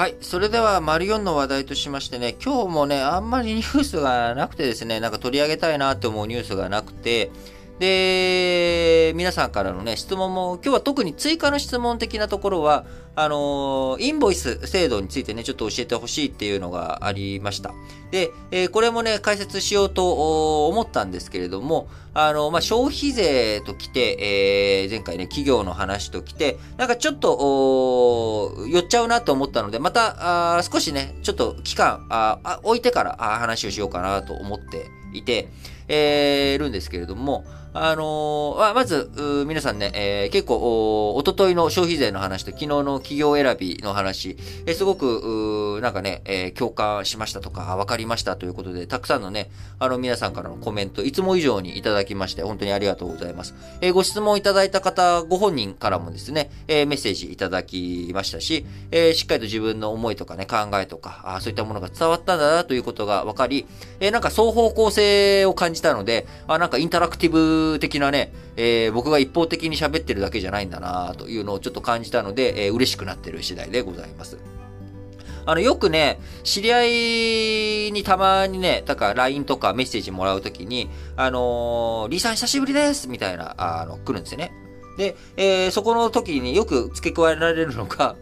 はい。それでは、マリオンの話題としましてね、今日もね、あんまりニュースがなくてですね、なんか取り上げたいなって思うニュースがなくて、で、皆さんからのね、質問も、今日は特に追加の質問的なところは、あのインボイス制度についてね、ちょっと教えてほしいっていうのがありました。で、えー、これもね、解説しようと思ったんですけれども、あの、まあ、消費税と来て、えー、前回ね、企業の話と来て、なんかちょっと、寄っちゃうなと思ったので、また、あ少しね、ちょっと期間、あ置いてからあ話をしようかなと思っていて、えー、るんですけれども、あのー、まず、皆さんね、えー、結構、お、おとといの消費税の話と昨日の企業選びの話、えー、すごく、なんかね、えー、共感しましたとか、わかりましたということで、たくさんのね、あの、皆さんからのコメント、いつも以上にいただきまして、本当にありがとうございます。えー、ご質問いただいた方、ご本人からもですね、えー、メッセージいただきましたし、えー、しっかりと自分の思いとかね、考えとか、あそういったものが伝わったんだなということが分かり、えー、なんか双方向性を感じたので、あ、なんかインタラクティブ的なね、えー、僕が一方的に喋ってるだけじゃないんだなというのをちょっと感じたので、えー、嬉しくなってる次第でございます。あの、よくね、知り合いにたまにね、だから LINE とかメッセージもらうときに、あのー、リーさん久しぶりですみたいな、あの、来るんですよね。で、えー、そこの時によく付け加えられるのが、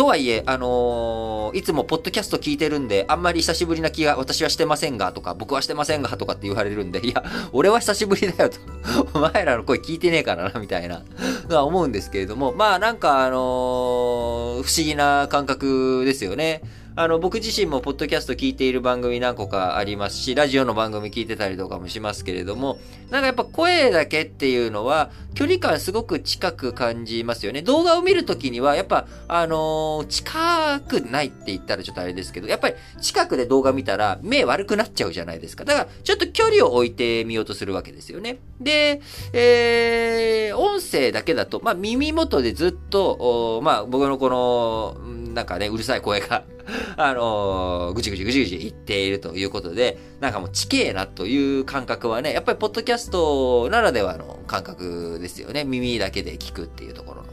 とはいえ、あのー、いつもポッドキャスト聞いてるんで、あんまり久しぶりな気が私はしてませんが、とか、僕はしてませんが、とかって言われるんで、いや、俺は久しぶりだよと。お前らの声聞いてねえからな、みたいな、は思うんですけれども、まあなんか、あのー、不思議な感覚ですよね。あの、僕自身もポッドキャスト聞いている番組何個かありますし、ラジオの番組聞いてたりとかもしますけれども、なんかやっぱ声だけっていうのは、距離感すごく近く感じますよね。動画を見るときには、やっぱ、あのー、近くないって言ったらちょっとあれですけど、やっぱり近くで動画見たら目悪くなっちゃうじゃないですか。だから、ちょっと距離を置いてみようとするわけですよね。で、えー、音声だけだと、まあ耳元でずっと、まあ僕のこの、なんかね、うるさい声が あのー、ぐちぐちぐちぐち言っているということで、なんかもう地形なという感覚はね、やっぱりポッドキャストならではの感覚ですよね。耳だけで聞くっていうところの。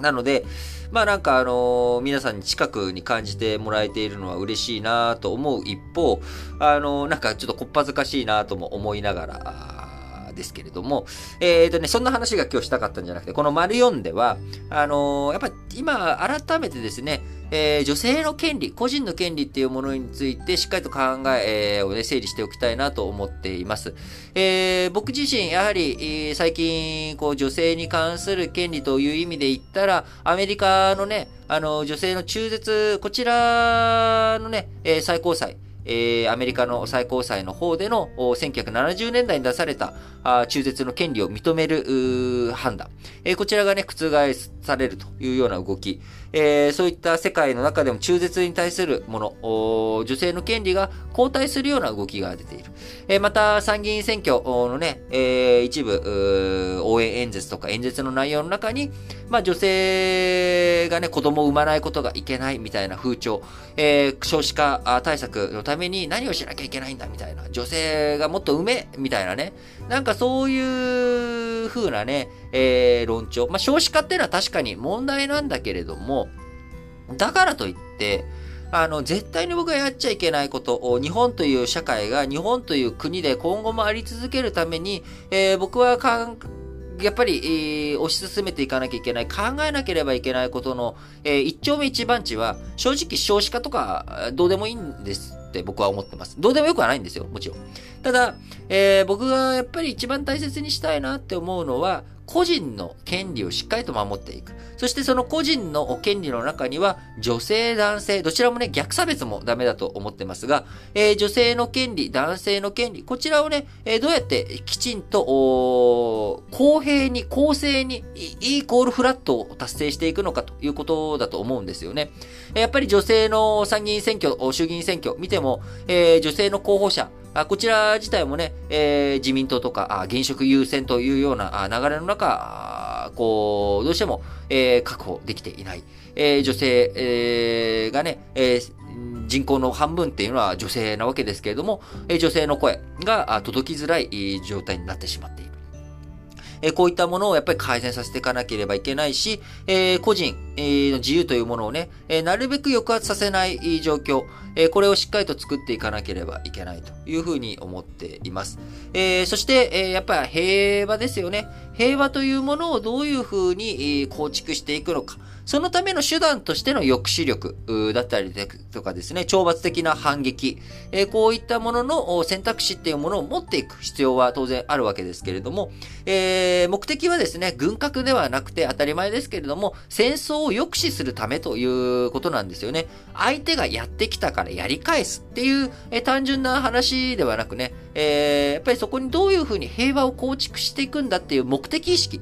なので、まあなんかあのー、皆さんに近くに感じてもらえているのは嬉しいなと思う一方、あのー、なんかちょっとこっぱずかしいなとも思いながら、ですけれども、えっ、ー、とね、そんな話が今日したかったんじゃなくて、この丸4では、あのー、やっぱ今、改めてですね、えー、女性の権利、個人の権利っていうものについてしっかりと考え、をね、整理しておきたいなと思っています。えー、僕自身、やはり、最近、こう、女性に関する権利という意味で言ったら、アメリカのね、あの、女性の中絶、こちらのね、え、最高裁、えー、アメリカの最高裁の方での1970年代に出されたあ中絶の権利を認める判断、えー、こちらがね、覆されるというような動き、えー、そういった世界の中でも中絶に対するもの、女性の権利が後退するような動きが出ている。えー、また、参議院選挙のね、えー、一部、応援演説とか演説の内容の中に、まあ、女性がね、子供を産まないことがいけないみたいな風潮、えー、少子化対策のために何をしなきゃいけないんだみたいな、女性がもっと産めみたいなね、なんかそういう風なね、えー、論調。まあ、少子化っていうのは確かに問題なんだけれども、だからといって、あの、絶対に僕がやっちゃいけないことを、日本という社会が、日本という国で今後もあり続けるために、えー、僕はかん、やっぱり、えー、推し進めていかなきゃいけない、考えなければいけないことの、えー、一丁目一番地は、正直少子化とか、どうでもいいんですって僕は思ってます。どうでもよくはないんですよ、もちろん。ただ、えー、僕がやっぱり一番大切にしたいなって思うのは、個人の権利をしっかりと守っていく。そしてその個人の権利の中には、女性、男性、どちらもね、逆差別もダメだと思ってますが、えー、女性の権利、男性の権利、こちらをね、えー、どうやってきちんと、公平に、公正に、イーコールフラットを達成していくのかということだと思うんですよね。やっぱり女性の参議院選挙、衆議院選挙見ても、えー、女性の候補者、あこちら自体もね、えー、自民党とかあ現職優先というような流れの中、こう、どうしても、えー、確保できていない。えー、女性、えー、がね、えー、人口の半分っていうのは女性なわけですけれども、えー、女性の声が届きづらい状態になってしまっている。え、こういったものをやっぱり改善させていかなければいけないし、え、個人、の自由というものをね、え、なるべく抑圧させない状況、え、これをしっかりと作っていかなければいけないというふうに思っています。え、そして、え、やっぱり平和ですよね。平和というものをどういうふうに構築していくのか。そのための手段としての抑止力だったりとかですね、懲罰的な反撃、えー、こういったものの選択肢っていうものを持っていく必要は当然あるわけですけれども、えー、目的はですね、軍拡ではなくて当たり前ですけれども、戦争を抑止するためということなんですよね。相手がやってきたからやり返すっていう、えー、単純な話ではなくね、えー、やっぱりそこにどういうふうに平和を構築していくんだっていう目的意識、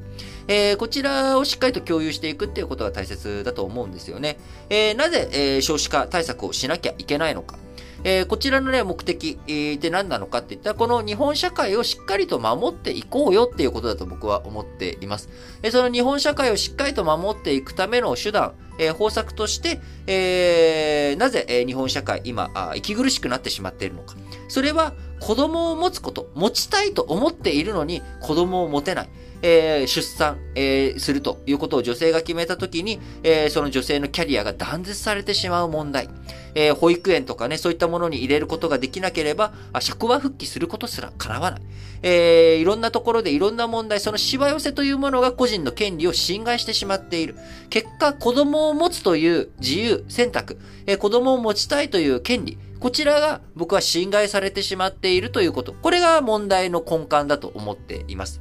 えー、こちらをしっかりと共有していくっていうことが大切だと思うんですよね。えー、なぜ、えー、少子化対策をしなきゃいけないのか。えー、こちらのね、目的、って何なのかっていったら、この日本社会をしっかりと守っていこうよっていうことだと僕は思っています。えその日本社会をしっかりと守っていくための手段、えー、方策として、えー、なぜ、えー、日本社会今あ、息苦しくなってしまっているのか。それは子供を持つこと、持ちたいと思っているのに子供を持てない。えー、出産、えー、するということを女性が決めたときに、えー、その女性のキャリアが断絶されてしまう問題。えー、保育園とかね、そういったものに入れることができなければ、職場復帰することすら叶わない。えー、いろんなところでいろんな問題、そのしわ寄せというものが個人の権利を侵害してしまっている。結果、子供を持つという自由、選択、えー、子供を持ちたいという権利、こちらが僕は侵害されてしまっているということ。これが問題の根幹だと思っています。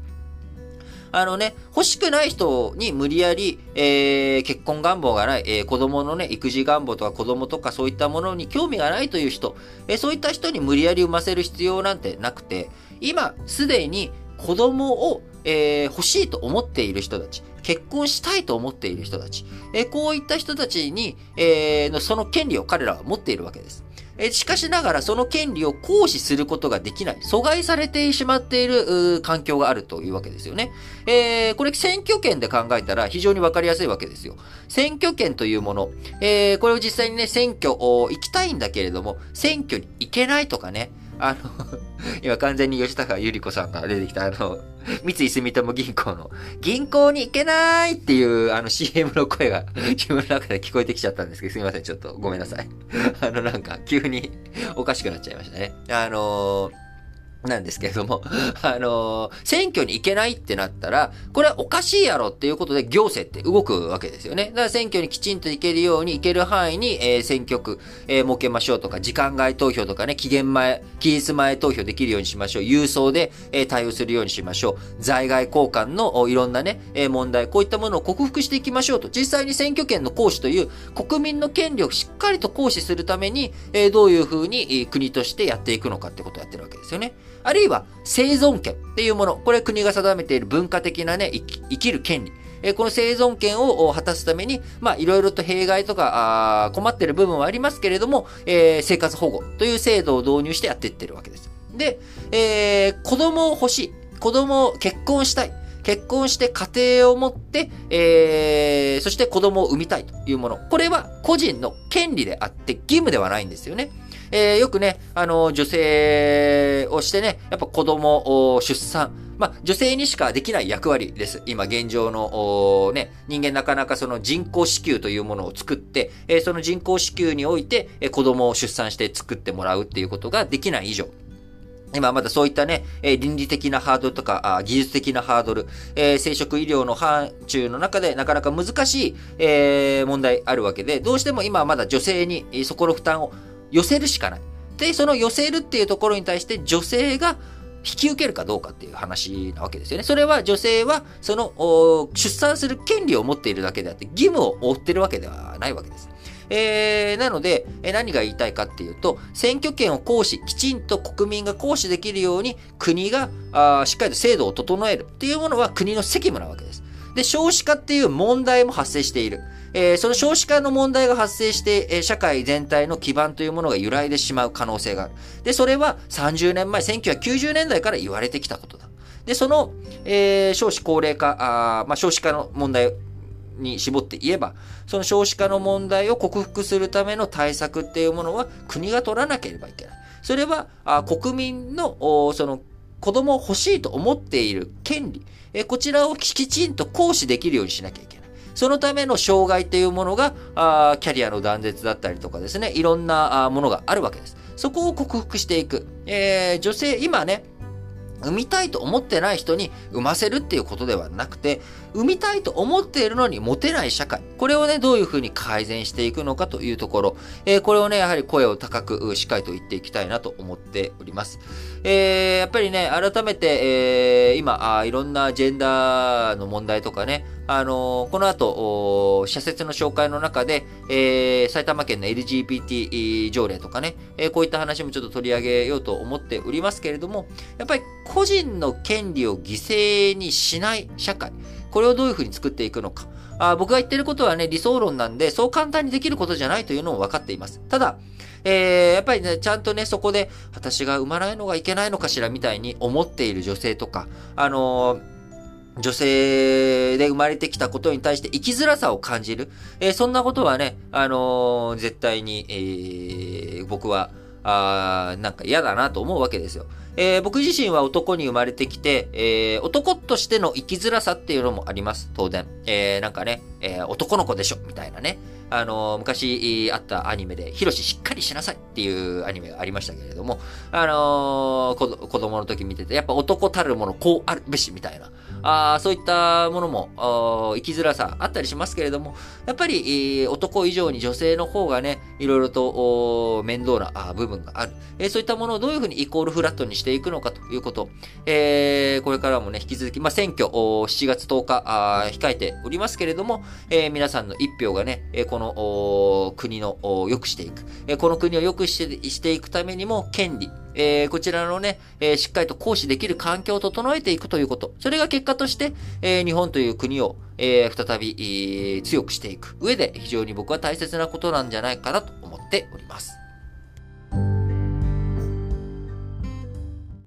あのね、欲しくない人に無理やり、えー、結婚願望がない、えー、子供のね、育児願望とか子供とかそういったものに興味がないという人、えー、そういった人に無理やり産ませる必要なんてなくて、今、すでに子供を、えー、欲しいと思っている人たち、結婚したいと思っている人たち、えー、こういった人たちに、えー、のその権利を彼らは持っているわけです。えしかしながらその権利を行使することができない、阻害されてしまっている環境があるというわけですよね。えー、これ選挙権で考えたら非常にわかりやすいわけですよ。選挙権というもの、えー、これを実際にね、選挙行きたいんだけれども、選挙に行けないとかね、あの 今完全に吉高由里子さんが出てきた、あの、三井住友銀行の、銀行に行けないっていう、あの CM の声が 自分の中で聞こえてきちゃったんですけど、すいません、ちょっとごめんなさい。あの、なんか、急におかしくなっちゃいましたね。あのーなんですけれども、あのー、選挙に行けないってなったら、これはおかしいやろっていうことで行政って動くわけですよね。だから選挙にきちんと行けるように、行ける範囲に、えー、選挙区、えー、設けましょうとか、時間外投票とかね、期限前、期日前投票できるようにしましょう。郵送で、えー、対応するようにしましょう。在外交換のいろんなね、えー、問題、こういったものを克服していきましょうと。実際に選挙権の行使という国民の権利をしっかりと行使するために、えー、どういうふうに、国としてやっていくのかってことをやってるわけですよね。あるいは生存権っていうもの。これ国が定めている文化的なね、生きる権利。えこの生存権を果たすために、まあ、いろいろと弊害とか、あ困ってる部分はありますけれども、えー、生活保護という制度を導入してやっていってるわけです。で、えー、子供を欲しい。子供を結婚したい。結婚して家庭を持って、えー、そして子供を産みたいというもの。これは個人の権利であって義務ではないんですよね。えー、よくね、あの、女性をしてね、やっぱ子供を、出産、まあ、女性にしかできない役割です。今、現状の、ね、人間なかなかその人工子宮というものを作って、えー、その人工子宮において、えー、子供を出産して作ってもらうっていうことができない以上、今まだそういったね、え倫理的なハードルとか、あ技術的なハードル、えー、生殖医療の範疇の中でなかなか難しい、えー、問題あるわけで、どうしても今はまだ女性にそこの負担を寄せるしかない。で、その寄せるっていうところに対して女性が引き受けるかどうかっていう話なわけですよね。それは女性はその出産する権利を持っているだけであって義務を負ってるわけではないわけです。えー、なので、え何が言いたいかっていうと、選挙権を行使、きちんと国民が行使できるように国があしっかりと制度を整えるっていうものは国の責務なわけです。で、少子化っていう問題も発生している。えー、その少子化の問題が発生して、えー、社会全体の基盤というものが揺らいでしまう可能性がある。で、それは30年前、1990年代から言われてきたことだ。で、その、えー、少子高齢化、あまあ、少子化の問題に絞って言えば、その少子化の問題を克服するための対策っていうものは国が取らなければいけない。それは、あ国民の、その、子供を欲しいと思っている権利、えこちらをきちんと行使できるようにしなきゃいけない。そのための障害というものが、あキャリアの断絶だったりとかですね、いろんなものがあるわけです。そこを克服していく。えー、女性、今ね、産みたいと思ってない人に産ませるっていうことではなくて、産みたいと思っているのに持てない社会。これをね、どういうふうに改善していくのかというところ。えー、これをね、やはり声を高く、しっかりと言っていきたいなと思っております。えー、やっぱりね、改めて、えー、今あ、いろんなジェンダーの問題とかね、あのー、この後、社説の紹介の中で、えー、埼玉県の LGBT 条例とかね、えー、こういった話もちょっと取り上げようと思っておりますけれども、やっぱり個人の権利を犠牲にしない社会、これをどういうふうに作っていくのか。あ僕が言ってることはね、理想論なんで、そう簡単にできることじゃないというのも分かっています。ただ、えー、やっぱりね、ちゃんとね、そこで、私が産まないのがいけないのかしらみたいに思っている女性とか、あのー女性で生まれてきたことに対して生きづらさを感じる。えー、そんなことはね、あのー、絶対に、えー、僕は、あなんか嫌だなと思うわけですよ。えー、僕自身は男に生まれてきて、えー、男としての生きづらさっていうのもあります、当然。えー、なんかね、えー、男の子でしょ、みたいなね。あの、昔あったアニメで、ヒロシしっかりしなさいっていうアニメがありましたけれども、あのー、子供の時見てて、やっぱ男たるものこうあるべし、みたいな。あそういったものも、生きづらさあったりしますけれども、やっぱり、男以上に女性の方がね、いろいろと面倒な部分がある。そういったものをどういうふうにイコールフラットにしていくのかということ。えー、これからもね、引き続き、まあ、選挙、7月10日、控えておりますけれども、えー、皆さんの一票がね、この国の良くしていく。この国を良くしてしていくためにも、権利、えー、こちらのね、えー、しっかりと行使できる環境を整えていくということ。それが結果として、えー、日本という国を、え再び、強くしていく上で非常に僕は大切なことなんじゃないかなと思っております。